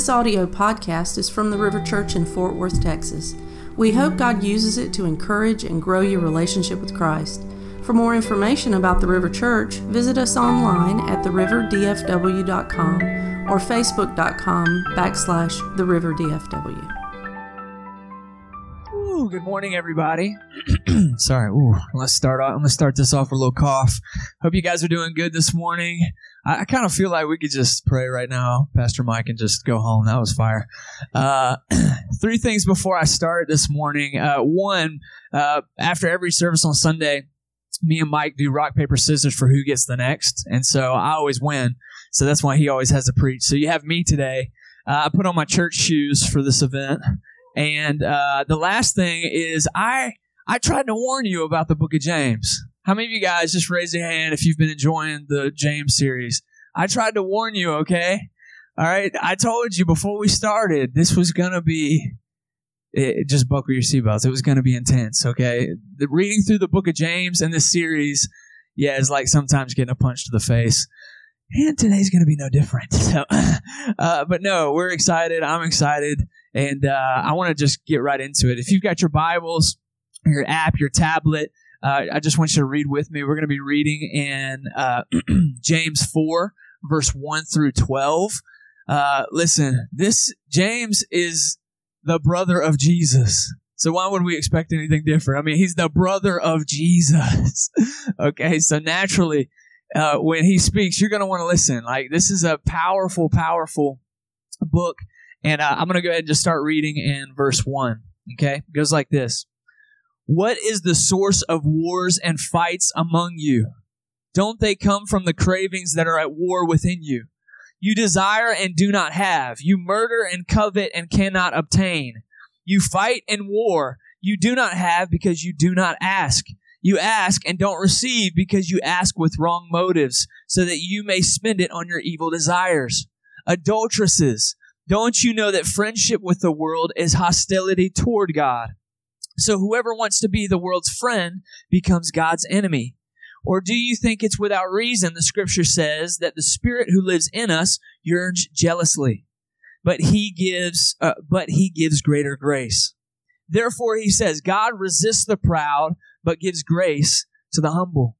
This audio podcast is from the River Church in Fort Worth, Texas. We hope God uses it to encourage and grow your relationship with Christ. For more information about the River Church, visit us online at theriverdfw.com or facebook.com backslash theriverdfw. Ooh, good morning, everybody. Sorry. Ooh, let's start off. I'm gonna start this off with a little cough. Hope you guys are doing good this morning. I, I kind of feel like we could just pray right now, Pastor Mike, and just go home. That was fire. Uh, three things before I start this morning. Uh, one, uh, after every service on Sunday, me and Mike do rock paper scissors for who gets the next, and so I always win. So that's why he always has to preach. So you have me today. Uh, I put on my church shoes for this event. And uh, the last thing is I I tried to warn you about the book of James. How many of you guys just raise your hand if you've been enjoying the James series? I tried to warn you, okay? All right. I told you before we started this was gonna be it, just buckle your seatbelts. It was gonna be intense, okay? The reading through the book of James and this series, yeah, is like sometimes getting a punch to the face and today's going to be no different. So, uh, but no, we're excited. I'm excited, and uh, I want to just get right into it. If you've got your Bibles, your app, your tablet, uh, I just want you to read with me. We're going to be reading in uh, James four, verse one through twelve. Uh, listen, this James is the brother of Jesus. So why would we expect anything different? I mean, he's the brother of Jesus. okay, so naturally uh, when he speaks, you're going to want to listen. Like this is a powerful, powerful book, and uh, I'm going to go ahead and just start reading in verse one. Okay, it goes like this: What is the source of wars and fights among you? Don't they come from the cravings that are at war within you? You desire and do not have. You murder and covet and cannot obtain. You fight and war. You do not have because you do not ask. You ask and don't receive because you ask with wrong motives, so that you may spend it on your evil desires. Adulteresses, don't you know that friendship with the world is hostility toward God? So whoever wants to be the world's friend becomes God's enemy. Or do you think it's without reason the scripture says that the spirit who lives in us yearns jealously, but he gives, uh, but he gives greater grace. Therefore he says, God resists the proud, but gives grace to the humble.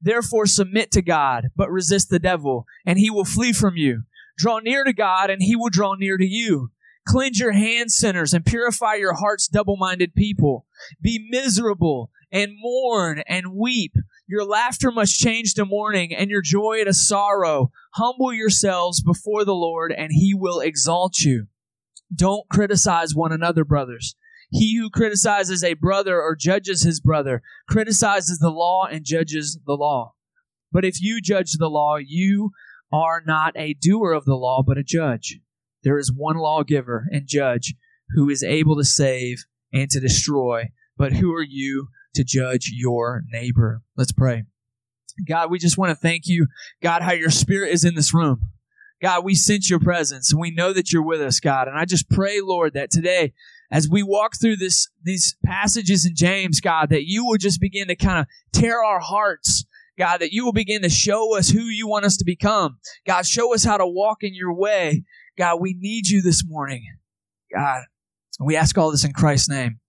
Therefore submit to God, but resist the devil, and he will flee from you. Draw near to God, and he will draw near to you. Cleanse your hands, sinners, and purify your hearts, double minded people. Be miserable and mourn and weep. Your laughter must change to mourning, and your joy to sorrow. Humble yourselves before the Lord, and he will exalt you. Don't criticize one another, brothers. He who criticizes a brother or judges his brother criticizes the law and judges the law. But if you judge the law, you are not a doer of the law, but a judge. There is one lawgiver and judge who is able to save and to destroy. But who are you to judge your neighbor? Let's pray. God, we just want to thank you, God, how your spirit is in this room. God, we sense your presence and we know that you're with us, God. And I just pray, Lord, that today as we walk through this these passages in James, God, that you will just begin to kind of tear our hearts. God, that you will begin to show us who you want us to become. God, show us how to walk in your way. God, we need you this morning. God, we ask all this in Christ's name.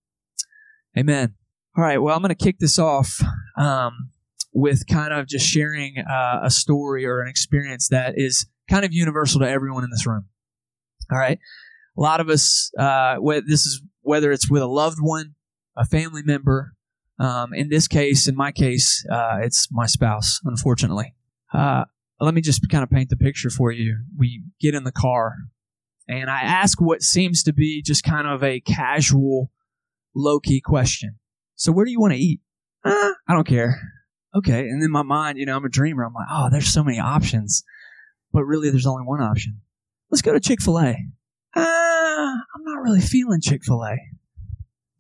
Amen. All right, well, I'm going to kick this off um, with kind of just sharing uh, a story or an experience that is kind of universal to everyone in this room. All right a lot of us, uh, this is whether it's with a loved one, a family member. Um, in this case, in my case, uh, it's my spouse, unfortunately. Uh, let me just kind of paint the picture for you. We get in the car, and I ask what seems to be just kind of a casual, low key question. So, where do you want to eat? Uh, I don't care. Okay. And in my mind, you know, I'm a dreamer. I'm like, oh, there's so many options. But really, there's only one option. Let's go to Chick fil A uh, I'm not really feeling Chick fil A.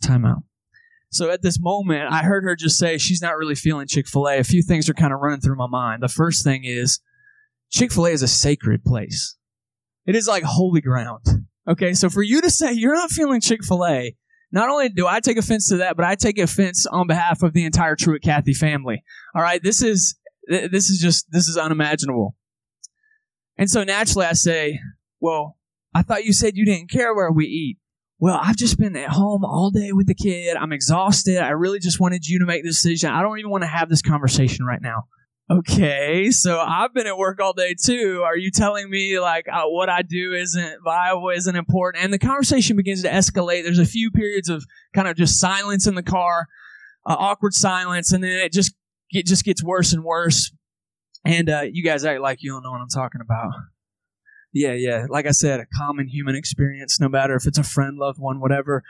Timeout. So at this moment, I heard her just say she's not really feeling Chick fil A. A few things are kind of running through my mind. The first thing is Chick fil A is a sacred place, it is like holy ground. Okay, so for you to say you're not feeling Chick fil A, not only do I take offense to that, but I take offense on behalf of the entire Truett Cathy family. All right, this is this is just this is unimaginable. And so naturally, I say, well, I thought you said you didn't care where we eat. Well, I've just been at home all day with the kid. I'm exhausted. I really just wanted you to make the decision. I don't even want to have this conversation right now. Okay, so I've been at work all day too. Are you telling me like uh, what I do isn't viable, isn't important? And the conversation begins to escalate. There's a few periods of kind of just silence in the car, uh, awkward silence, and then it just it just gets worse and worse. And uh, you guys act like you don't know what I'm talking about. Yeah, yeah. Like I said, a common human experience, no matter if it's a friend, loved one, whatever.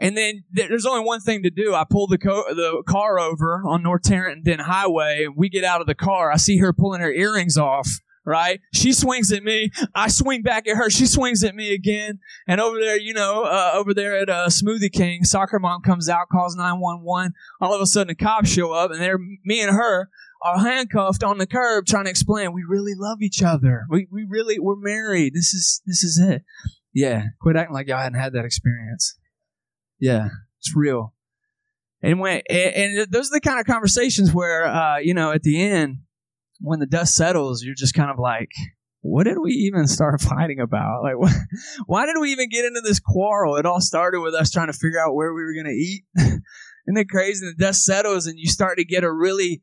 And then there's only one thing to do. I pull the, co- the car over on North Tarranton Highway. We get out of the car. I see her pulling her earrings off. Right? She swings at me. I swing back at her. She swings at me again. And over there, you know, uh, over there at uh, Smoothie King, soccer mom comes out, calls 911. All of a sudden, the cops show up, and they're me and her are handcuffed on the curb trying to explain we really love each other. We we really we're married. This is this is it. Yeah. Quit acting like y'all hadn't had that experience. Yeah, it's real. And when and those are the kind of conversations where uh, you know at the end when the dust settles, you're just kind of like, what did we even start fighting about? Like, what, why did we even get into this quarrel? It all started with us trying to figure out where we were going to eat. Isn't it crazy? The dust settles and you start to get a really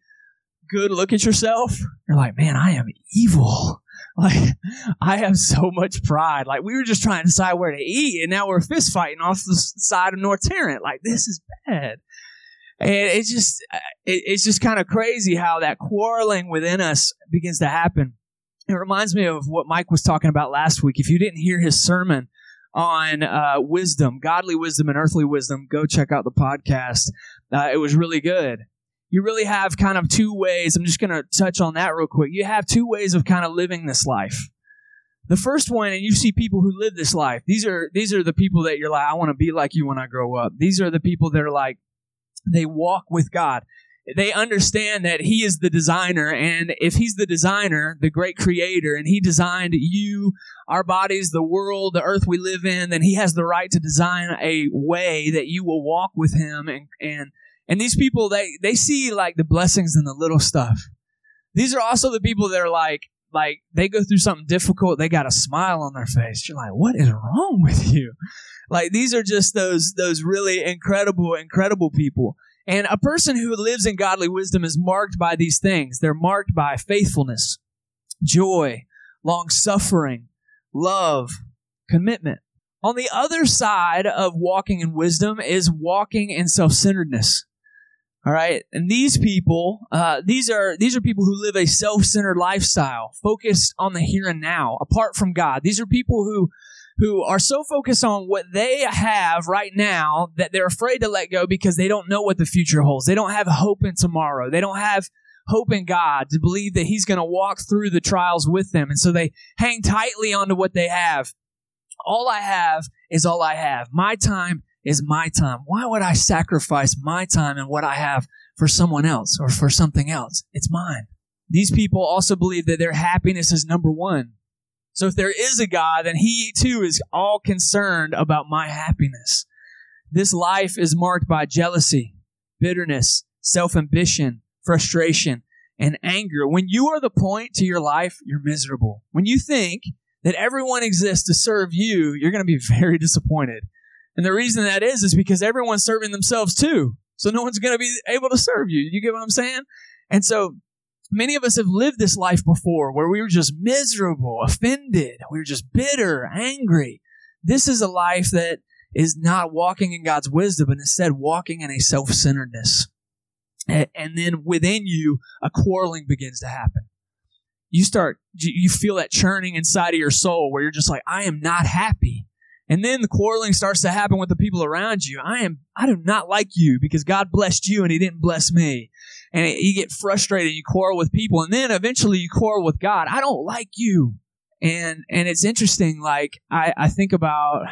good look at yourself. You're like, man, I am evil. Like, I have so much pride. Like, we were just trying to decide where to eat, and now we're fist fighting off the side of North Tarrant. Like, this is bad. And it's just, it, it's just kind of crazy how that quarreling within us begins to happen. It reminds me of what Mike was talking about last week. If you didn't hear his sermon on uh, wisdom, godly wisdom and earthly wisdom, go check out the podcast. Uh, it was really good you really have kind of two ways. I'm just going to touch on that real quick. You have two ways of kind of living this life. The first one, and you see people who live this life. These are these are the people that you're like, I want to be like you when I grow up. These are the people that are like, they walk with God. They understand that He is the designer, and if He's the designer, the great creator, and He designed you, our bodies, the world, the earth we live in, then He has the right to design a way that you will walk with Him and and and these people, they, they see like the blessings in the little stuff. These are also the people that are like, like they go through something difficult, they got a smile on their face. You're like, what is wrong with you? Like these are just those, those really incredible, incredible people. And a person who lives in godly wisdom is marked by these things. They're marked by faithfulness, joy, long suffering, love, commitment. On the other side of walking in wisdom is walking in self centeredness. All right. And these people, uh, these are, these are people who live a self-centered lifestyle, focused on the here and now, apart from God. These are people who, who are so focused on what they have right now that they're afraid to let go because they don't know what the future holds. They don't have hope in tomorrow. They don't have hope in God to believe that He's going to walk through the trials with them. And so they hang tightly onto what they have. All I have is all I have. My time is my time. Why would I sacrifice my time and what I have for someone else or for something else? It's mine. These people also believe that their happiness is number one. So if there is a God, then he too is all concerned about my happiness. This life is marked by jealousy, bitterness, self-ambition, frustration, and anger. When you are the point to your life, you're miserable. When you think that everyone exists to serve you, you're going to be very disappointed. And the reason that is, is because everyone's serving themselves too. So no one's going to be able to serve you. You get what I'm saying? And so many of us have lived this life before where we were just miserable, offended. We were just bitter, angry. This is a life that is not walking in God's wisdom, but instead walking in a self-centeredness. And then within you, a quarreling begins to happen. You start, you feel that churning inside of your soul where you're just like, I am not happy. And then the quarreling starts to happen with the people around you. I am, I do not like you because God blessed you and He didn't bless me. And you get frustrated, you quarrel with people, and then eventually you quarrel with God. I don't like you. And, and it's interesting, like, I, I think about,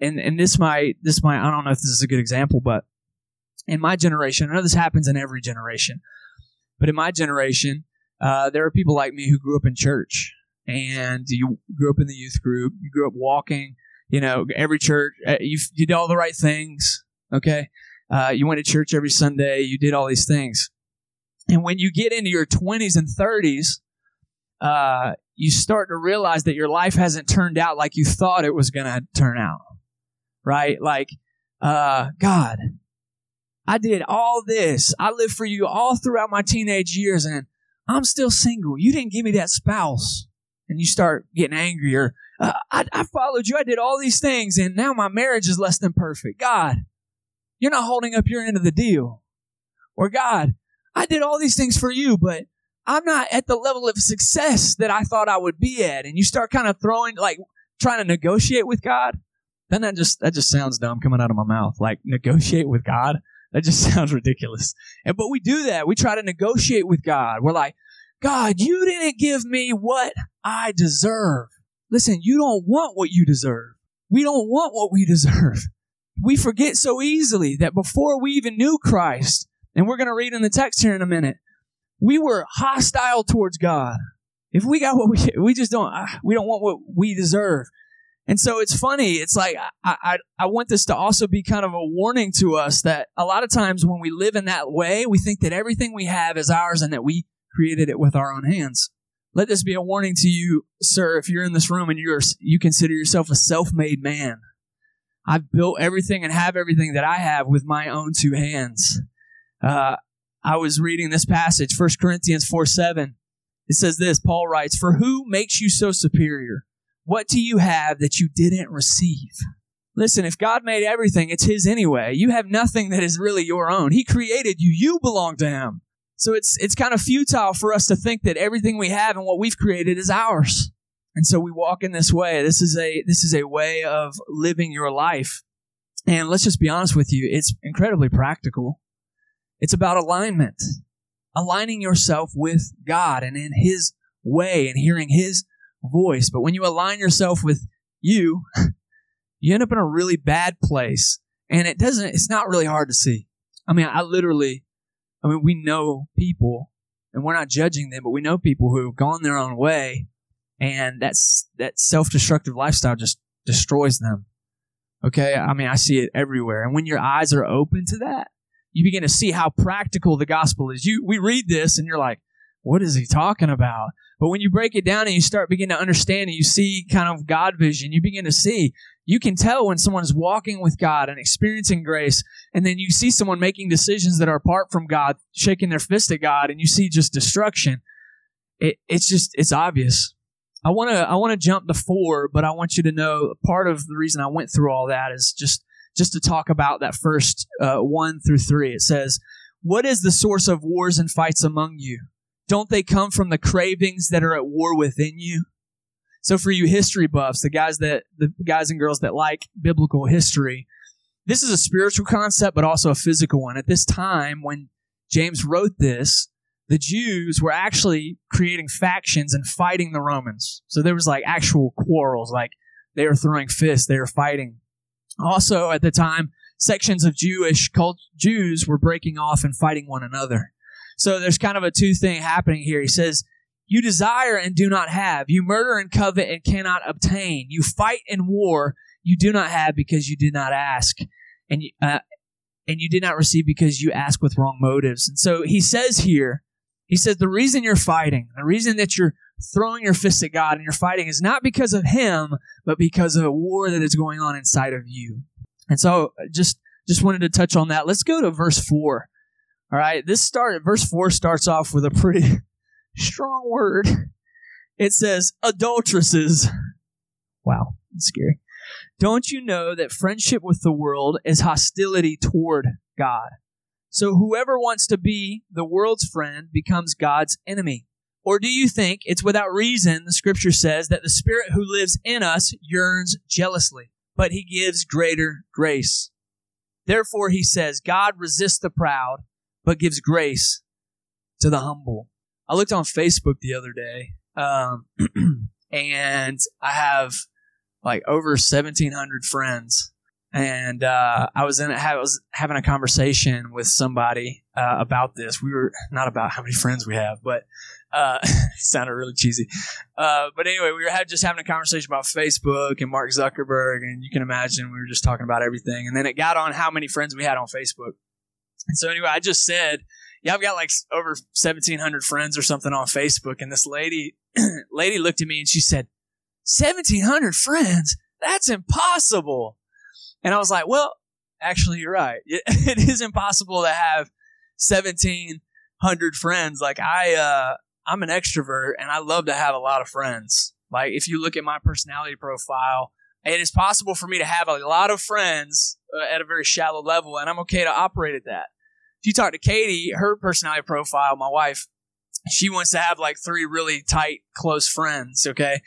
and, and this might, this might, I don't know if this is a good example, but in my generation, I know this happens in every generation, but in my generation, uh, there are people like me who grew up in church and you grew up in the youth group, you grew up walking you know, every church, uh, you, you did all the right things. Okay. Uh, you went to church every Sunday. You did all these things. And when you get into your 20s and 30s, uh, you start to realize that your life hasn't turned out like you thought it was going to turn out. Right? Like, uh, God, I did all this. I lived for you all throughout my teenage years and I'm still single. You didn't give me that spouse. And you start getting angry or, uh, I, I followed you. I did all these things and now my marriage is less than perfect. God, you're not holding up your end of the deal. Or God, I did all these things for you, but I'm not at the level of success that I thought I would be at. And you start kind of throwing, like, trying to negotiate with God. Then that just, that just sounds dumb coming out of my mouth. Like, negotiate with God? That just sounds ridiculous. And, but we do that. We try to negotiate with God. We're like, God, you didn't give me what I deserve. Listen, you don't want what you deserve. We don't want what we deserve. We forget so easily that before we even knew Christ, and we're going to read in the text here in a minute, we were hostile towards God. If we got what we, we just don't, ah, we don't want what we deserve. And so it's funny. It's like I, I, I want this to also be kind of a warning to us that a lot of times when we live in that way, we think that everything we have is ours and that we created it with our own hands. Let this be a warning to you, sir, if you're in this room and you're you consider yourself a self-made man. I've built everything and have everything that I have with my own two hands. Uh, I was reading this passage, 1 Corinthians 4 7. It says this Paul writes, For who makes you so superior? What do you have that you didn't receive? Listen, if God made everything, it's His anyway. You have nothing that is really your own. He created you. You belong to Him. So it's, it's kind of futile for us to think that everything we have and what we've created is ours. And so we walk in this way. This is a, this is a way of living your life. And let's just be honest with you. It's incredibly practical. It's about alignment, aligning yourself with God and in His way and hearing His voice. But when you align yourself with you, you end up in a really bad place. And it doesn't, it's not really hard to see. I mean, I literally, I mean, we know people and we're not judging them, but we know people who have gone their own way and that's, that self-destructive lifestyle just destroys them. Okay. I mean, I see it everywhere. And when your eyes are open to that, you begin to see how practical the gospel is. You, we read this and you're like, what is he talking about? But when you break it down and you start begin to understand and you see kind of God vision, you begin to see, you can tell when someone is walking with God and experiencing grace, and then you see someone making decisions that are apart from God, shaking their fist at God, and you see just destruction. It, it's just, it's obvious. I want to, I want to jump to four, but I want you to know part of the reason I went through all that is just just to talk about that first uh, one through three. It says, What is the source of wars and fights among you? Don't they come from the cravings that are at war within you? So for you history buffs, the guys that the guys and girls that like biblical history, this is a spiritual concept, but also a physical one. At this time, when James wrote this, the Jews were actually creating factions and fighting the Romans. So there was like actual quarrels, like they were throwing fists, they were fighting. Also, at the time, sections of Jewish cult Jews were breaking off and fighting one another. So there's kind of a two thing happening here. He says, You desire and do not have. You murder and covet and cannot obtain. You fight in war you do not have because you did not ask. And, uh, and you did not receive because you ask with wrong motives. And so he says here, he says, the reason you're fighting, the reason that you're throwing your fist at God and you're fighting is not because of him, but because of a war that is going on inside of you. And so just just wanted to touch on that. Let's go to verse 4. All right, this start verse 4 starts off with a pretty strong word. It says adulteresses. Wow, it's scary. Don't you know that friendship with the world is hostility toward God? So whoever wants to be the world's friend becomes God's enemy. Or do you think it's without reason the scripture says that the spirit who lives in us yearns jealously, but he gives greater grace? Therefore, he says, God resists the proud, but gives grace to the humble. I looked on Facebook the other day, um, and I have like over 1,700 friends. And uh, I was in, I was having a conversation with somebody uh, about this. We were not about how many friends we have, but uh, sounded really cheesy. Uh, but anyway, we were had, just having a conversation about Facebook and Mark Zuckerberg, and you can imagine we were just talking about everything. And then it got on how many friends we had on Facebook. So anyway, I just said, yeah, I've got like over 1,700 friends or something on Facebook. And this lady lady looked at me and she said, 1700 friends? That's impossible. And I was like, well, actually, you're right. It is impossible to have 1700 friends. Like I, uh, I'm an extrovert and I love to have a lot of friends. Like if you look at my personality profile, it is possible for me to have a lot of friends uh, at a very shallow level and I'm okay to operate at that. You talk to Katie, her personality profile, my wife, she wants to have like three really tight, close friends. Okay.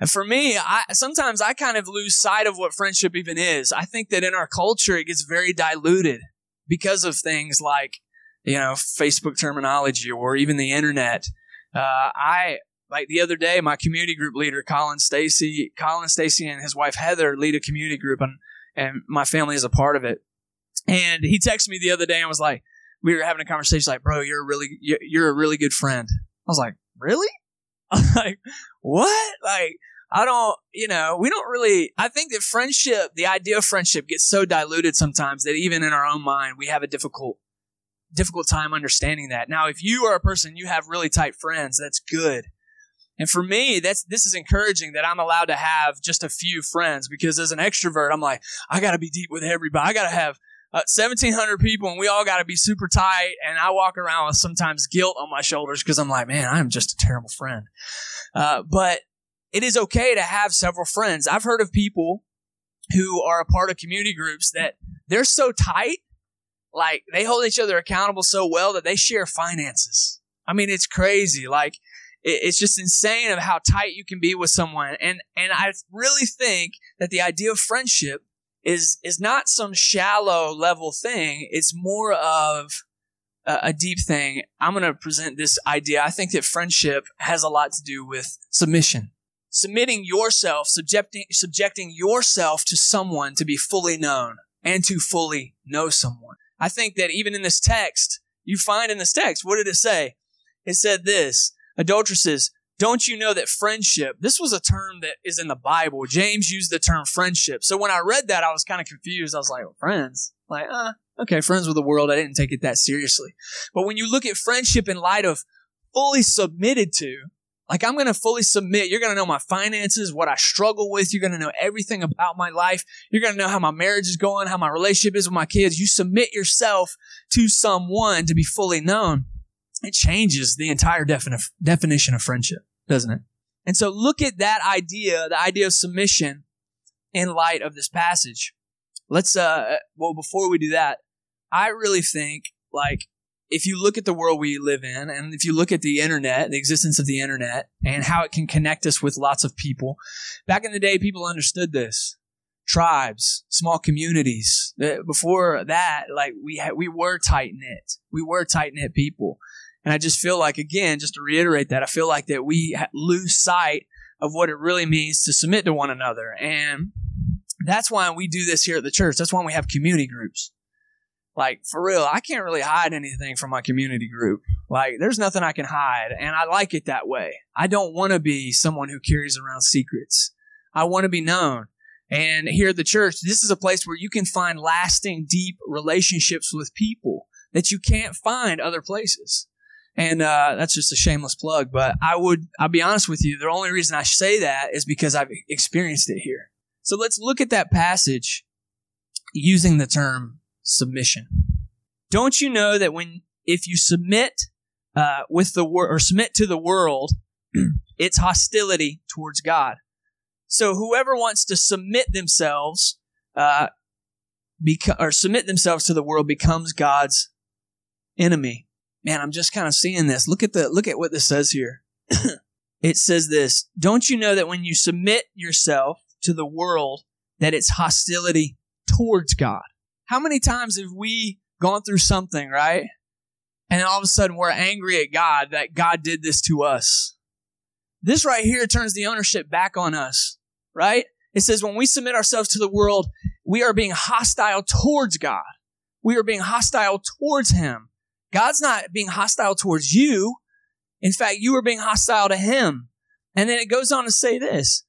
And for me, I sometimes I kind of lose sight of what friendship even is. I think that in our culture, it gets very diluted because of things like, you know, Facebook terminology or even the internet. Uh, I like the other day, my community group leader, Colin Stacy, Colin Stacy and his wife Heather lead a community group, and and my family is a part of it. And he texted me the other day and was like, we were having a conversation, like, bro, you're a really, you're a really good friend. I was like, really? I'm like, what? Like, I don't, you know, we don't really, I think that friendship, the idea of friendship gets so diluted sometimes that even in our own mind, we have a difficult, difficult time understanding that. Now, if you are a person, you have really tight friends, that's good. And for me, that's, this is encouraging that I'm allowed to have just a few friends because as an extrovert, I'm like, I gotta be deep with everybody. I gotta have, uh, 1700 people and we all got to be super tight and i walk around with sometimes guilt on my shoulders because i'm like man i'm just a terrible friend. Uh, but it is okay to have several friends. I've heard of people who are a part of community groups that they're so tight like they hold each other accountable so well that they share finances. I mean it's crazy like it's just insane of how tight you can be with someone. And and i really think that the idea of friendship is is not some shallow level thing. It's more of a, a deep thing. I'm going to present this idea. I think that friendship has a lot to do with submission. Submitting yourself, subjecting subjecting yourself to someone to be fully known and to fully know someone. I think that even in this text, you find in this text, what did it say? It said this, adulteresses, don't you know that friendship, this was a term that is in the Bible. James used the term friendship. So when I read that, I was kind of confused. I was like, friends? Like, uh, okay, friends with the world. I didn't take it that seriously. But when you look at friendship in light of fully submitted to, like I'm going to fully submit. You're going to know my finances, what I struggle with. You're going to know everything about my life. You're going to know how my marriage is going, how my relationship is with my kids. You submit yourself to someone to be fully known it changes the entire defini- definition of friendship, doesn't it? And so look at that idea, the idea of submission in light of this passage. Let's, uh, well, before we do that, I really think, like, if you look at the world we live in, and if you look at the internet, the existence of the internet, and how it can connect us with lots of people, back in the day, people understood this. Tribes, small communities. Before that, like we we were tight knit. We were tight knit people. And I just feel like, again, just to reiterate that, I feel like that we lose sight of what it really means to submit to one another. And that's why we do this here at the church. That's why we have community groups. Like, for real, I can't really hide anything from my community group. Like, there's nothing I can hide. And I like it that way. I don't want to be someone who carries around secrets. I want to be known. And here at the church, this is a place where you can find lasting, deep relationships with people that you can't find other places. And uh, that's just a shameless plug. But I would, I'll be honest with you, the only reason I say that is because I've experienced it here. So let's look at that passage using the term submission. Don't you know that when, if you submit uh, with the word or submit to the world, it's hostility towards God. So whoever wants to submit themselves, uh, beca- or submit themselves to the world becomes God's enemy man, I'm just kind of seeing this. Look at the look at what this says here. it says this, don't you know that when you submit yourself to the world that it's hostility towards God? How many times have we gone through something, right? And all of a sudden we're angry at God that God did this to us. This right here turns the ownership back on us, right? It says when we submit ourselves to the world, we are being hostile towards God. We are being hostile towards Him. God's not being hostile towards you. In fact, you are being hostile to him. And then it goes on to say this.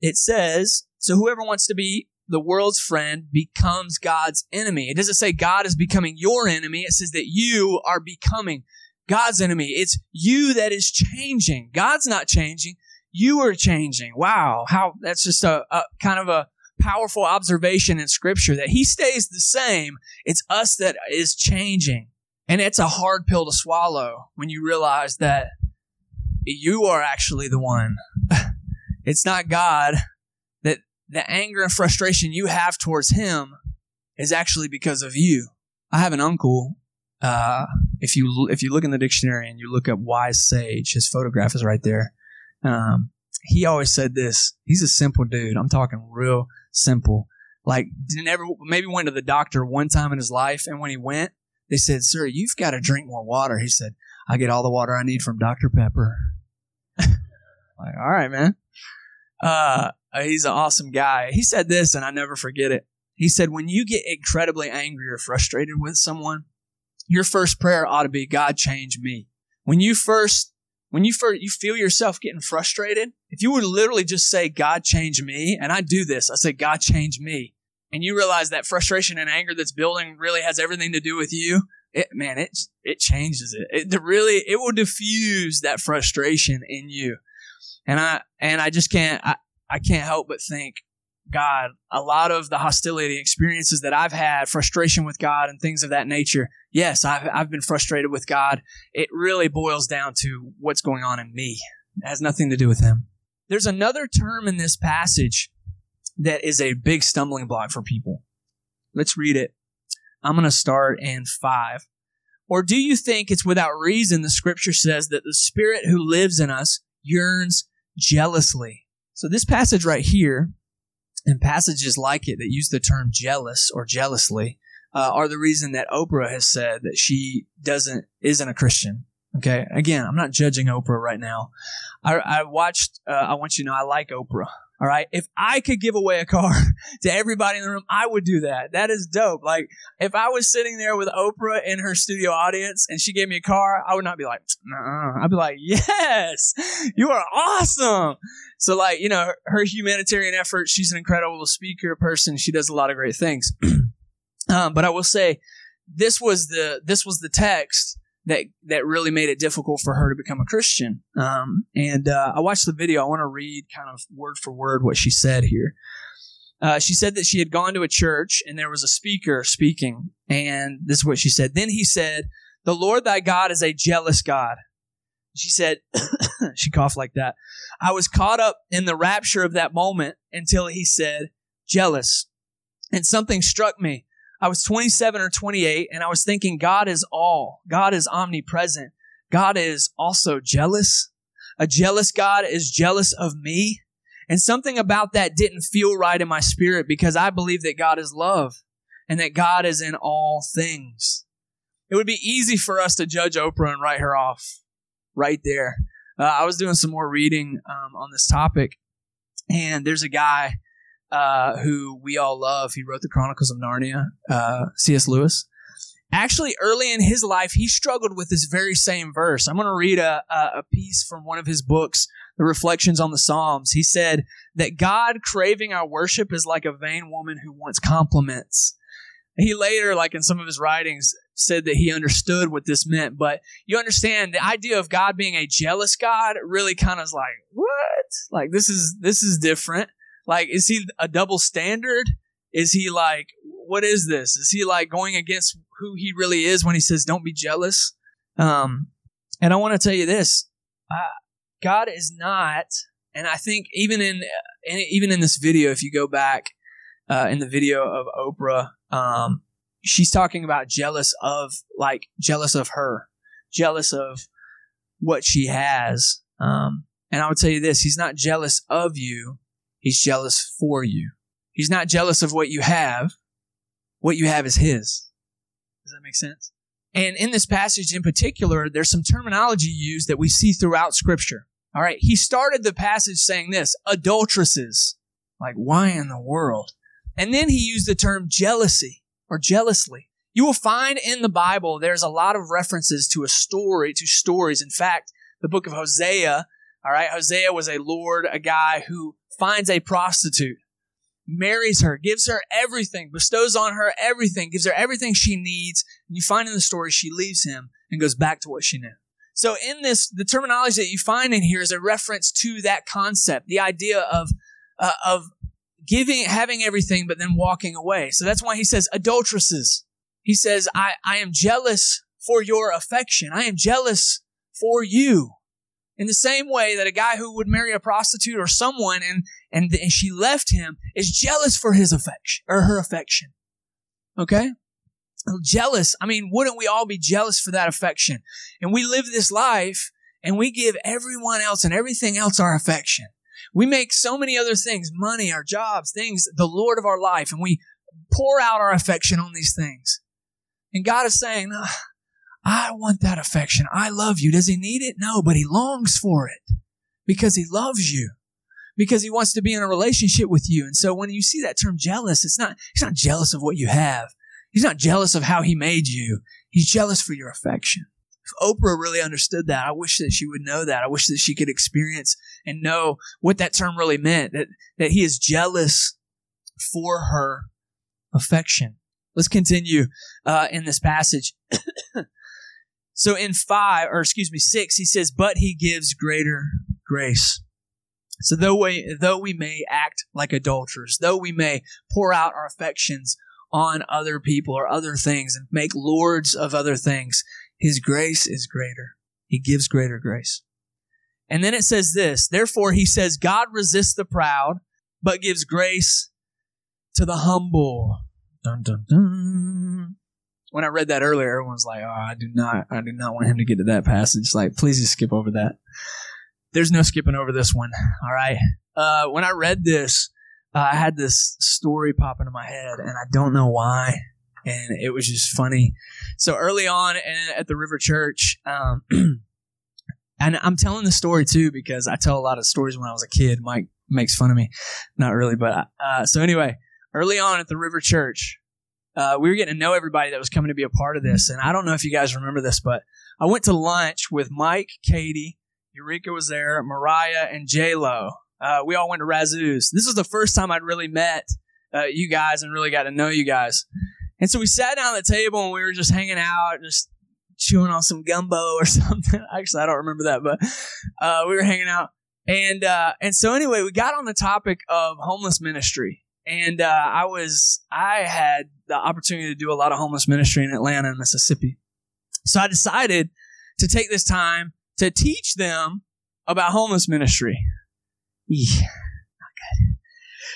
It says, so whoever wants to be the world's friend becomes God's enemy. It doesn't say God is becoming your enemy. It says that you are becoming God's enemy. It's you that is changing. God's not changing. You are changing. Wow. How that's just a, a kind of a powerful observation in scripture that he stays the same. It's us that is changing. And it's a hard pill to swallow when you realize that you are actually the one. it's not God that the anger and frustration you have towards him is actually because of you. I have an uncle. Uh, if you if you look in the dictionary and you look up wise sage, his photograph is right there. Um, he always said this. He's a simple dude. I'm talking real simple. Like never maybe went to the doctor one time in his life, and when he went, they said, "Sir, you've got to drink more water." He said, "I get all the water I need from Dr Pepper." like, all right, man. Uh, he's an awesome guy. He said this, and I never forget it. He said, when you get incredibly angry or frustrated with someone, your first prayer ought to be, God, change me. When you first, when you first, you feel yourself getting frustrated, if you would literally just say, God, change me, and I do this, I say, God, change me, and you realize that frustration and anger that's building really has everything to do with you, it, man, it, it changes it. It really, it will diffuse that frustration in you. And I, and I just can't, I, I can't help but think God, a lot of the hostility experiences that I've had, frustration with God and things of that nature. Yes, I've, I've been frustrated with God. It really boils down to what's going on in me. It has nothing to do with Him. There's another term in this passage that is a big stumbling block for people. Let's read it. I'm going to start in five. Or do you think it's without reason the scripture says that the spirit who lives in us yearns jealously? So this passage right here and passages like it that use the term jealous or jealously uh, are the reason that Oprah has said that she doesn't isn't a Christian. Okay, again, I'm not judging Oprah right now. I, I watched. Uh, I want you to know I like Oprah. All right. If I could give away a car to everybody in the room, I would do that. That is dope. Like, if I was sitting there with Oprah in her studio audience and she gave me a car, I would not be like, nah. I'd be like, yes, you are awesome. So, like, you know, her, humanitarian effort, she's an incredible speaker person. She does a lot of great things. um, but I will say, this was the, this was the text that that really made it difficult for her to become a Christian. Um, and uh, I watched the video. I want to read kind of word for word what she said here. Uh, she said that she had gone to a church and there was a speaker speaking, and this is what she said. Then he said, "The Lord thy God is a jealous God." She said, she coughed like that. I was caught up in the rapture of that moment until he said, "Jealous," and something struck me. I was 27 or 28 and I was thinking God is all. God is omnipresent. God is also jealous. A jealous God is jealous of me. And something about that didn't feel right in my spirit because I believe that God is love and that God is in all things. It would be easy for us to judge Oprah and write her off right there. Uh, I was doing some more reading um, on this topic, and there's a guy uh, who we all love. He wrote the Chronicles of Narnia, uh, C.S. Lewis. Actually, early in his life, he struggled with this very same verse. I'm going to read a, a piece from one of his books, The Reflections on the Psalms. He said that God craving our worship is like a vain woman who wants compliments. He later, like in some of his writings, said that he understood what this meant. But you understand the idea of God being a jealous God really kind of is like, what? Like this is this is different. Like, is he a double standard? Is he like, what is this? Is he like going against who he really is when he says, don't be jealous? Um, and I want to tell you this uh, God is not, and I think even in, in, even in this video, if you go back uh, in the video of Oprah, um, she's talking about jealous of, like, jealous of her, jealous of what she has. Um, and I would tell you this He's not jealous of you, He's jealous for you. He's not jealous of what you have. What you have is His. Does that make sense? And in this passage in particular, there's some terminology used that we see throughout Scripture. All right, he started the passage saying this adulteresses. Like, why in the world? And then he used the term jealousy or jealously. You will find in the Bible there's a lot of references to a story, to stories. In fact, the book of Hosea, all right, Hosea was a lord, a guy who finds a prostitute, marries her, gives her everything, bestows on her everything, gives her everything she needs. And you find in the story she leaves him and goes back to what she knew. So in this, the terminology that you find in here is a reference to that concept, the idea of, uh, of giving, having everything, but then walking away. So that's why he says adulteresses. He says, I, I am jealous for your affection. I am jealous for you. In the same way that a guy who would marry a prostitute or someone and, and, and she left him is jealous for his affection or her affection. Okay? Jealous. I mean, wouldn't we all be jealous for that affection? And we live this life and we give everyone else and everything else our affection. We make so many other things, money, our jobs, things, the Lord of our life, and we pour out our affection on these things. And God is saying, I want that affection. I love you. Does he need it? No, but he longs for it because he loves you, because he wants to be in a relationship with you. And so when you see that term jealous, it's not, he's not jealous of what you have. He's not jealous of how he made you. He's jealous for your affection. If Oprah really understood that, I wish that she would know that. I wish that she could experience and know what that term really meant, that, that he is jealous for her affection. Let's continue uh, in this passage. So in five, or excuse me, six, he says, but he gives greater grace. So though we, though we may act like adulterers, though we may pour out our affections on other people or other things and make lords of other things, his grace is greater. He gives greater grace. And then it says this, therefore he says, God resists the proud, but gives grace to the humble. Dun, dun, dun when I read that earlier, everyone's like, "Oh, I do not, I do not want him to get to that passage." Like, please just skip over that. There's no skipping over this one. All right. Uh, when I read this, uh, I had this story pop into my head, and I don't know why, and it was just funny. So early on at the River Church, um, and I'm telling the story too because I tell a lot of stories when I was a kid. Mike makes fun of me, not really, but uh, so anyway, early on at the River Church, uh, we were getting to know everybody that was coming to be a part of this. And I don't know if you guys remember this, but I went to lunch with Mike, Katie, Eureka was there, Mariah, and J Lo. Uh, we all went to Razoo's. This was the first time I'd really met uh, you guys and really got to know you guys. And so we sat down at the table and we were just hanging out, just chewing on some gumbo or something. Actually, I don't remember that, but uh, we were hanging out. And uh, and so anyway, we got on the topic of homeless ministry and uh, I was I had the opportunity to do a lot of homeless ministry in Atlanta and Mississippi. So I decided to take this time to teach them about homeless ministry. Yeah, not good.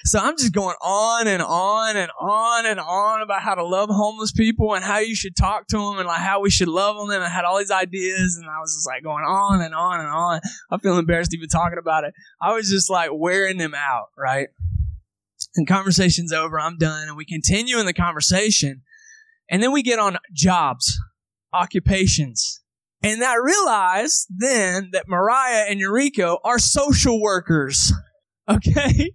So I'm just going on and on and on and on about how to love homeless people and how you should talk to them and like how we should love them. And I had all these ideas and I was just like going on and on and on. I feel embarrassed even talking about it. I was just like wearing them out, right? And conversation's over. I'm done. And we continue in the conversation. And then we get on jobs, occupations. And I realized then that Mariah and Eureka are social workers. Okay.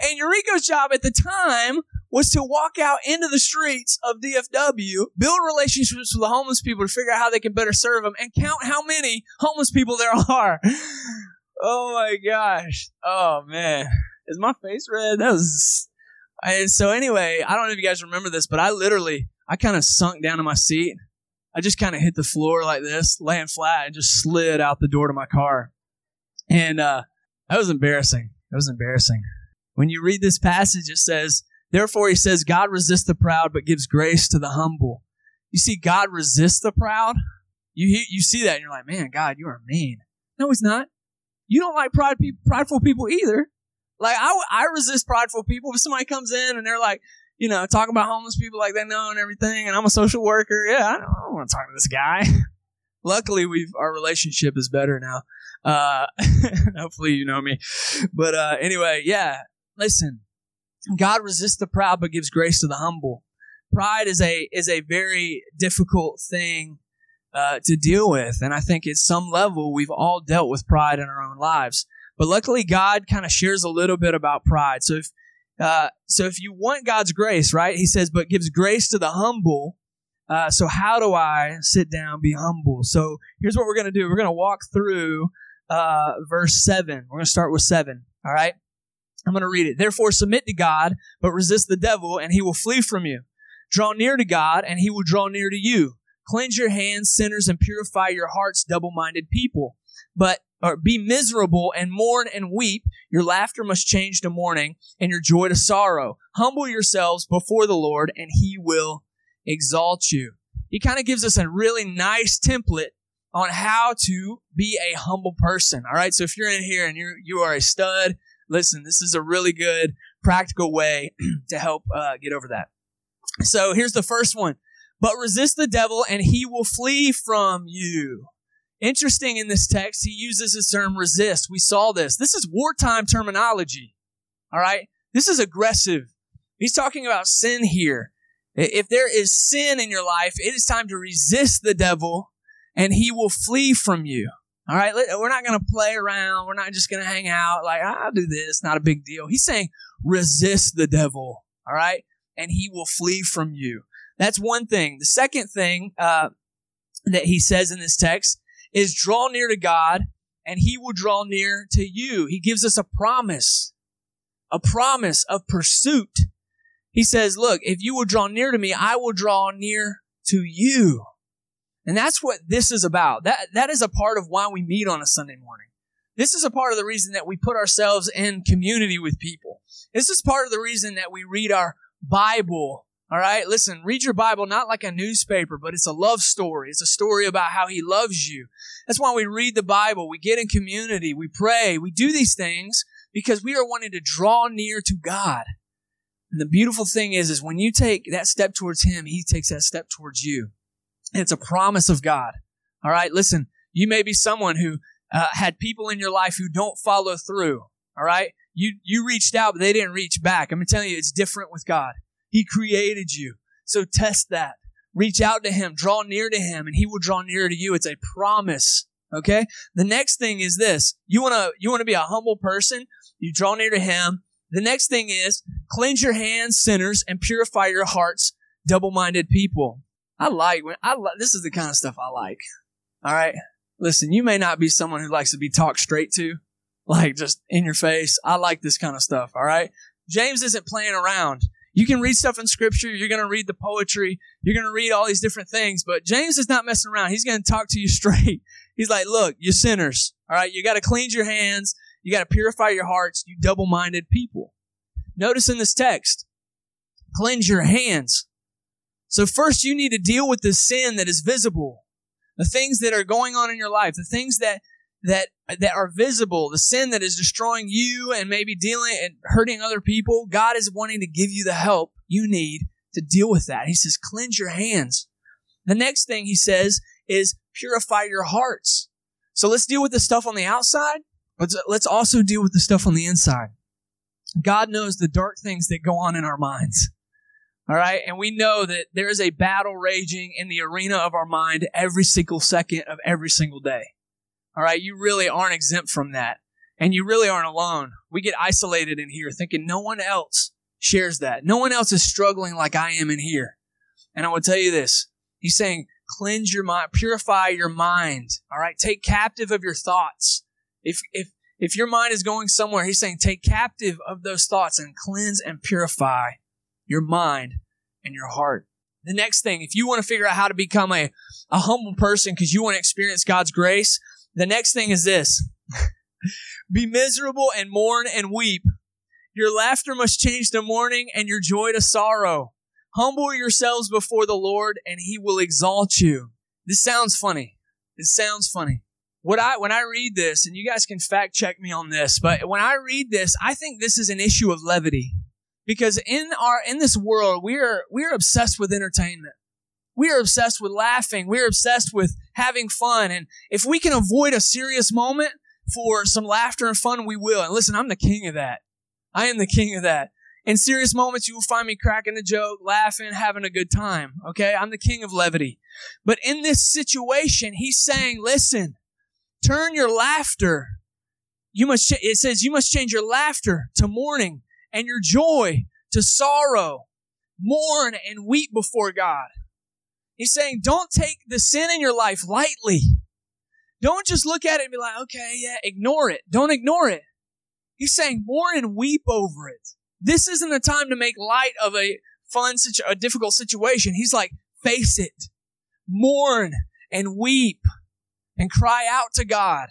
And Eureka's job at the time was to walk out into the streets of DFW, build relationships with the homeless people to figure out how they can better serve them, and count how many homeless people there are. Oh my gosh. Oh man. Is my face red? That was. So anyway, I don't know if you guys remember this, but I literally, I kind of sunk down in my seat. I just kind of hit the floor like this, laying flat, and just slid out the door to my car. And uh, that was embarrassing. That was embarrassing. When you read this passage, it says, Therefore, he says, God resists the proud, but gives grace to the humble. You see, God resists the proud. You you see that, and you're like, man, God, you are mean. No, he's not. You don't like pride, prideful people either. Like I, I resist prideful people. If somebody comes in and they're like, you know, talking about homeless people like they know and everything, and I'm a social worker, yeah, I don't, don't want to talk to this guy. Luckily, we've our relationship is better now. Uh, hopefully, you know me. But uh, anyway, yeah. Listen, God resists the proud, but gives grace to the humble. Pride is a is a very difficult thing uh, to deal with, and I think at some level we've all dealt with pride in our own lives. But luckily, God kind of shares a little bit about pride. So if uh, so, if you want God's grace, right? He says, but gives grace to the humble. Uh, so how do I sit down, be humble? So here's what we're going to do. We're going to walk through uh, verse seven. We're going to start with seven. All right. I'm going to read it. Therefore, submit to God, but resist the devil, and he will flee from you. Draw near to God, and he will draw near to you. Cleanse your hands, sinners, and purify your hearts, double minded people. But or be miserable and mourn and weep. Your laughter must change to mourning and your joy to sorrow. Humble yourselves before the Lord and he will exalt you. He kind of gives us a really nice template on how to be a humble person. All right. So if you're in here and you're, you are a stud, listen, this is a really good practical way to help uh, get over that. So here's the first one. But resist the devil and he will flee from you. Interesting in this text, he uses the term resist. We saw this. This is wartime terminology. All right. This is aggressive. He's talking about sin here. If there is sin in your life, it is time to resist the devil and he will flee from you. All right. We're not going to play around. We're not just going to hang out like, I'll do this. Not a big deal. He's saying resist the devil. All right. And he will flee from you. That's one thing. The second thing, uh, that he says in this text is draw near to God and he will draw near to you. He gives us a promise, a promise of pursuit. He says, look, if you will draw near to me, I will draw near to you. And that's what this is about. That, that is a part of why we meet on a Sunday morning. This is a part of the reason that we put ourselves in community with people. This is part of the reason that we read our Bible all right, listen, read your Bible not like a newspaper, but it's a love story. It's a story about how He loves you. That's why we read the Bible, we get in community, we pray, we do these things because we are wanting to draw near to God. And the beautiful thing is, is when you take that step towards Him, He takes that step towards you. And it's a promise of God. All right, listen, you may be someone who uh, had people in your life who don't follow through. All right, you you reached out, but they didn't reach back. I'm telling you, it's different with God. He created you. So test that. Reach out to Him, draw near to Him, and He will draw near to you. It's a promise. Okay? The next thing is this. You wanna, you wanna be a humble person. You draw near to Him. The next thing is cleanse your hands, sinners, and purify your hearts, double-minded people. I like when I like, this is the kind of stuff I like. All right. Listen, you may not be someone who likes to be talked straight to, like just in your face. I like this kind of stuff. All right. James isn't playing around. You can read stuff in scripture. You're going to read the poetry. You're going to read all these different things. But James is not messing around. He's going to talk to you straight. He's like, look, you sinners. All right. You got to cleanse your hands. You got to purify your hearts. You double minded people. Notice in this text, cleanse your hands. So first you need to deal with the sin that is visible. The things that are going on in your life. The things that that that are visible, the sin that is destroying you and maybe dealing and hurting other people, God is wanting to give you the help you need to deal with that. He says, cleanse your hands. The next thing he says is purify your hearts. So let's deal with the stuff on the outside, but let's also deal with the stuff on the inside. God knows the dark things that go on in our minds. All right. And we know that there is a battle raging in the arena of our mind every single second of every single day. All right. You really aren't exempt from that. And you really aren't alone. We get isolated in here thinking no one else shares that. No one else is struggling like I am in here. And I will tell you this. He's saying, cleanse your mind, purify your mind. All right. Take captive of your thoughts. If, if, if your mind is going somewhere, he's saying take captive of those thoughts and cleanse and purify your mind and your heart. The next thing, if you want to figure out how to become a, a humble person because you want to experience God's grace, the next thing is this. Be miserable and mourn and weep. Your laughter must change to mourning and your joy to sorrow. Humble yourselves before the Lord and he will exalt you. This sounds funny. This sounds funny. What I, when I read this, and you guys can fact check me on this, but when I read this, I think this is an issue of levity. Because in our, in this world, we are, we are obsessed with entertainment. We are obsessed with laughing. We are obsessed with having fun. And if we can avoid a serious moment for some laughter and fun, we will. And listen, I'm the king of that. I am the king of that. In serious moments, you will find me cracking a joke, laughing, having a good time. Okay. I'm the king of levity. But in this situation, he's saying, listen, turn your laughter. You must, it says you must change your laughter to mourning and your joy to sorrow. Mourn and weep before God. He's saying, don't take the sin in your life lightly. Don't just look at it and be like, okay, yeah, ignore it. Don't ignore it. He's saying, mourn and weep over it. This isn't the time to make light of a fun, such a difficult situation. He's like, face it. mourn and weep and cry out to God.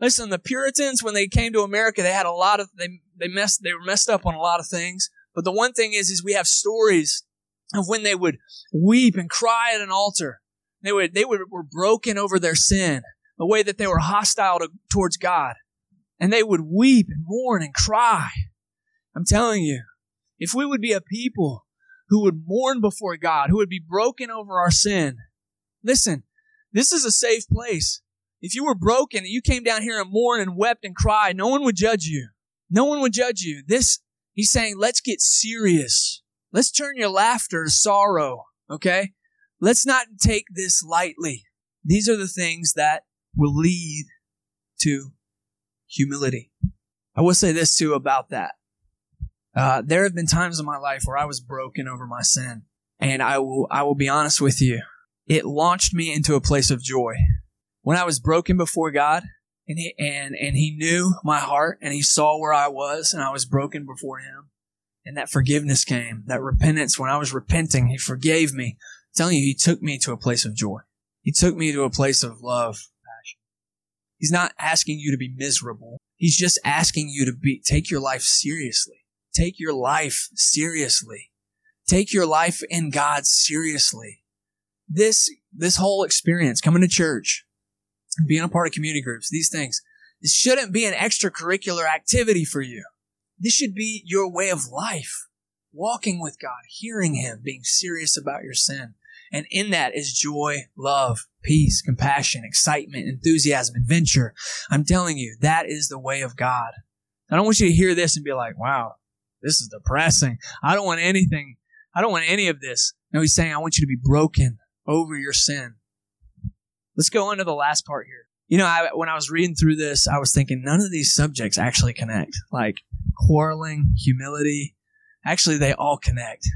Listen, the Puritans, when they came to America, they had a lot of, they, they messed, they were messed up on a lot of things. But the one thing is, is we have stories of when they would weep and cry at an altar. They would, they would, were broken over their sin, the way that they were hostile to, towards God. And they would weep and mourn and cry. I'm telling you, if we would be a people who would mourn before God, who would be broken over our sin, listen, this is a safe place. If you were broken and you came down here and mourned and wept and cried, no one would judge you. No one would judge you. This, he's saying, let's get serious. Let's turn your laughter to sorrow. Okay? Let's not take this lightly. These are the things that will lead to humility. I will say this too about that. Uh, there have been times in my life where I was broken over my sin, and I will I will be honest with you. It launched me into a place of joy when I was broken before God, and he and and He knew my heart, and He saw where I was, and I was broken before Him, and that forgiveness came, that repentance. When I was repenting, He forgave me. I'm telling you, He took me to a place of joy. He took me to a place of love, passion. He's not asking you to be miserable. He's just asking you to be take your life seriously. Take your life seriously. Take your life in God seriously. This, this whole experience, coming to church, being a part of community groups, these things, this shouldn't be an extracurricular activity for you. This should be your way of life. Walking with God, hearing Him, being serious about your sin. And in that is joy, love, peace, compassion, excitement, enthusiasm, adventure. I'm telling you, that is the way of God. I don't want you to hear this and be like, wow, this is depressing. I don't want anything. I don't want any of this. No, he's saying, I want you to be broken over your sin. Let's go on to the last part here. You know, I, when I was reading through this, I was thinking none of these subjects actually connect. Like quarreling, humility. Actually, they all connect.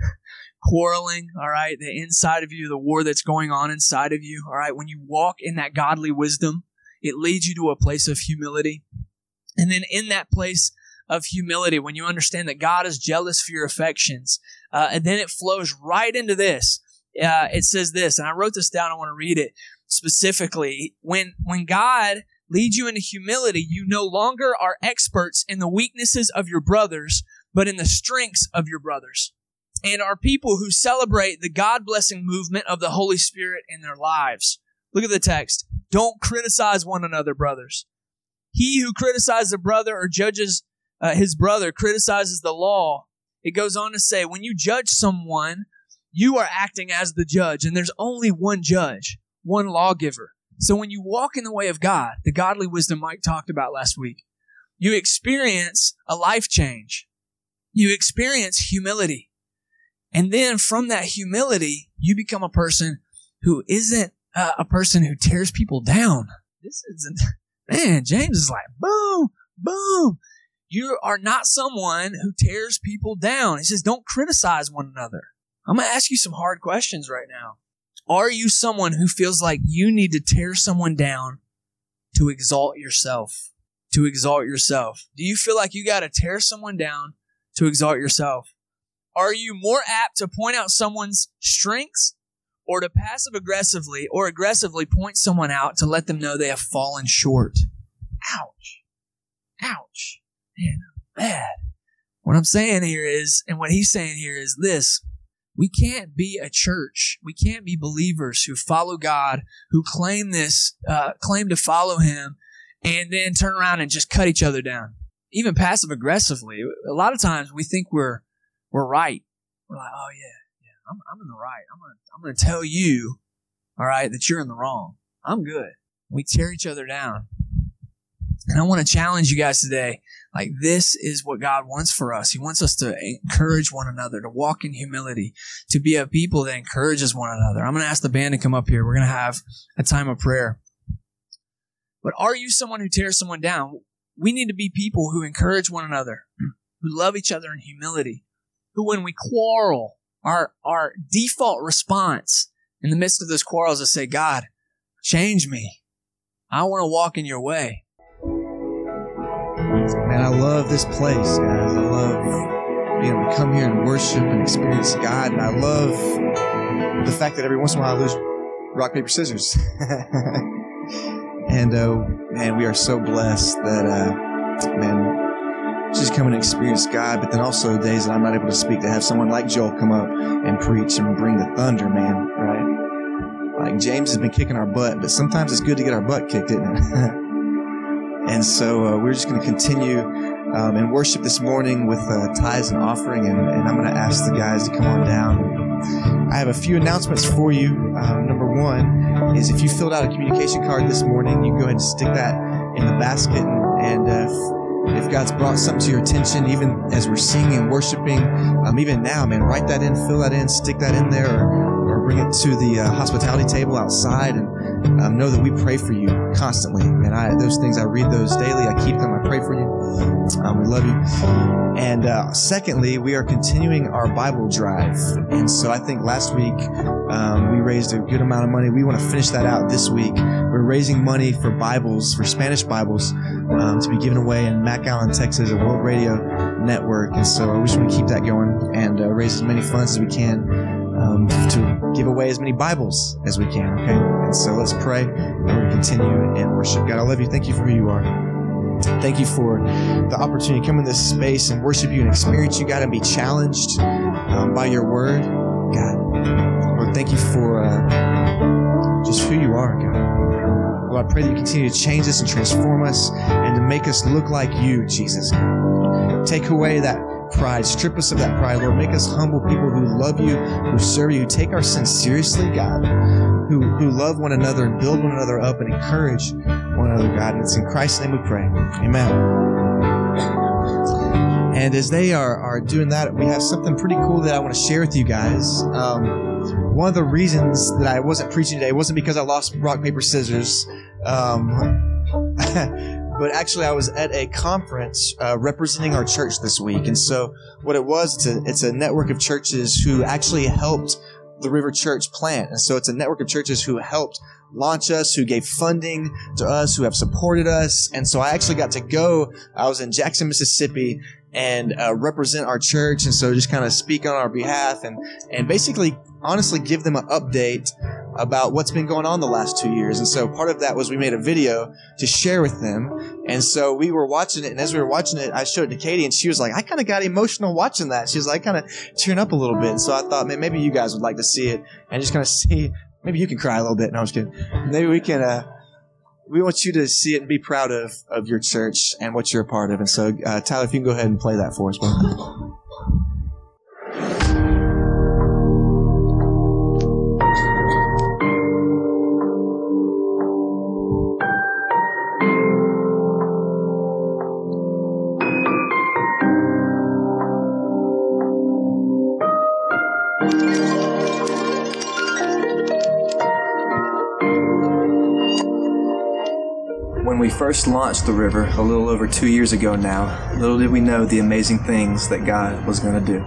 quarreling, all right, the inside of you, the war that's going on inside of you, all right, when you walk in that godly wisdom, it leads you to a place of humility. And then in that place of humility, when you understand that God is jealous for your affections, uh, and then it flows right into this. Uh, it says this, and I wrote this down. I want to read it specifically. When when God leads you into humility, you no longer are experts in the weaknesses of your brothers, but in the strengths of your brothers, and are people who celebrate the God blessing movement of the Holy Spirit in their lives. Look at the text. Don't criticize one another, brothers. He who criticizes a brother or judges uh, his brother criticizes the law, it goes on to say, when you judge someone, you are acting as the judge, and there's only one judge, one lawgiver. So when you walk in the way of God, the godly wisdom Mike talked about last week, you experience a life change. You experience humility. And then from that humility, you become a person who isn't uh, a person who tears people down. This isn't, man, James is like, boom, boom. You are not someone who tears people down. He says, don't criticize one another. I'm going to ask you some hard questions right now. Are you someone who feels like you need to tear someone down to exalt yourself? To exalt yourself. Do you feel like you got to tear someone down to exalt yourself? Are you more apt to point out someone's strengths or to passive aggressively or aggressively point someone out to let them know they have fallen short? Ouch. Ouch man, bad. What I'm saying here is, and what he's saying here is this. We can't be a church. We can't be believers who follow God, who claim this, uh, claim to follow Him, and then turn around and just cut each other down. Even passive aggressively. A lot of times we think we're, we're right. We're like, oh yeah, yeah, I'm, I'm in the right. I'm gonna, I'm gonna tell you, all right, that you're in the wrong. I'm good. We tear each other down. And I want to challenge you guys today. Like this is what God wants for us. He wants us to encourage one another, to walk in humility, to be a people that encourages one another. I'm going to ask the band to come up here. We're going to have a time of prayer. But are you someone who tears someone down? We need to be people who encourage one another, who love each other in humility, who when we quarrel, our, our default response in the midst of those quarrels is say, God, change me. I want to walk in your way. Man, I love this place, guys. I love being able to come here and worship and experience God. And I love the fact that every once in a while I lose rock, paper, scissors. and uh, man, we are so blessed that, uh, man, just come and experience God, but then also days that I'm not able to speak to have someone like Joel come up and preach and bring the thunder, man, right? Like James has been kicking our butt, but sometimes it's good to get our butt kicked, isn't it? and so uh, we're just going to continue um, and worship this morning with uh, tithes and offering, and, and I'm going to ask the guys to come on down. I have a few announcements for you. Um, number one is if you filled out a communication card this morning, you go ahead and stick that in the basket, and, and uh, if, if God's brought something to your attention, even as we're singing and worshiping, um, even now, man, write that in, fill that in, stick that in there, or, or bring it to the uh, hospitality table outside, and um, know that we pray for you constantly. And I, those things, I read those daily. I keep them. I pray for you. Um, we love you. And uh, secondly, we are continuing our Bible drive. And so I think last week um, we raised a good amount of money. We want to finish that out this week. We're raising money for Bibles, for Spanish Bibles, um, to be given away in McAllen, Texas, a World Radio network. And so we just want to keep that going and uh, raise as many funds as we can um, to give away as many Bibles as we can, okay? And so let's pray and to continue in worship. God, I love you. Thank you for who you are. Thank you for the opportunity to come in this space and worship you and experience you, God, and be challenged um, by your word, God. Lord, thank you for uh, just who you are, God. Lord, I pray that you continue to change us and transform us and to make us look like you, Jesus. Take away that pride. Strip us of that pride, Lord. Make us humble people who love you, who serve you, who take our sins seriously, God, who, who love one another and build one another up and encourage one another, God. And it's in Christ's name we pray. Amen. And as they are, are doing that, we have something pretty cool that I want to share with you guys. Um, one of the reasons that I wasn't preaching today wasn't because I lost rock, paper, scissors. Um, but actually I was at a conference uh, representing our church this week, and so what it was, it's a, it's a network of churches who actually helped the River Church plant, and so it's a network of churches who helped launch us, who gave funding to us, who have supported us, and so I actually got to go. I was in Jackson, Mississippi, and uh, represent our church, and so just kind of speak on our behalf, and and basically, honestly, give them an update about what's been going on the last two years. And so part of that was we made a video to share with them. And so we were watching it. And as we were watching it, I showed it to Katie and she was like, I kind of got emotional watching that. She was like, kind of tearing up a little bit. And so I thought, man, maybe you guys would like to see it and just kind of see, maybe you can cry a little bit. No, I'm just kidding. Maybe we can, uh, we want you to see it and be proud of, of your church and what you're a part of. And so, uh, Tyler, if you can go ahead and play that for us. We first launched the river a little over two years ago now, little did we know the amazing things that God was going to do.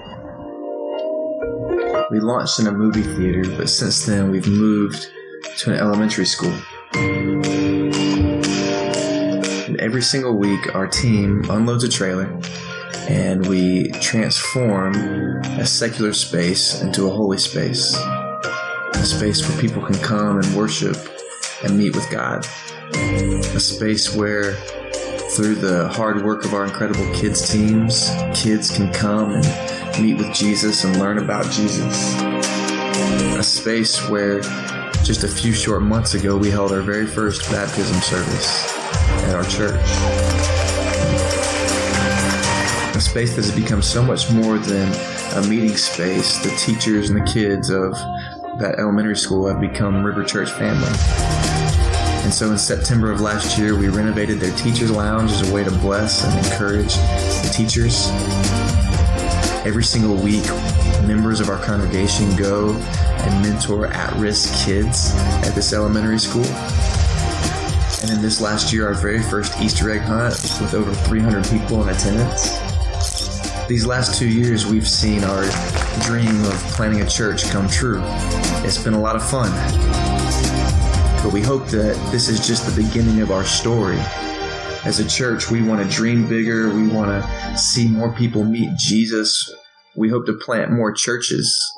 We launched in a movie theater, but since then we've moved to an elementary school. And every single week, our team unloads a trailer and we transform a secular space into a holy space. A space where people can come and worship and meet with God a space where through the hard work of our incredible kids teams, kids can come and meet with Jesus and learn about Jesus. A space where just a few short months ago we held our very first baptism service at our church. A space that has become so much more than a meeting space. The teachers and the kids of that elementary school have become River Church family. And so in September of last year, we renovated their teachers' lounge as a way to bless and encourage the teachers. Every single week, members of our congregation go and mentor at risk kids at this elementary school. And in this last year, our very first Easter egg hunt with over 300 people in attendance. These last two years, we've seen our dream of planning a church come true. It's been a lot of fun. But we hope that this is just the beginning of our story. As a church, we want to dream bigger. We want to see more people meet Jesus. We hope to plant more churches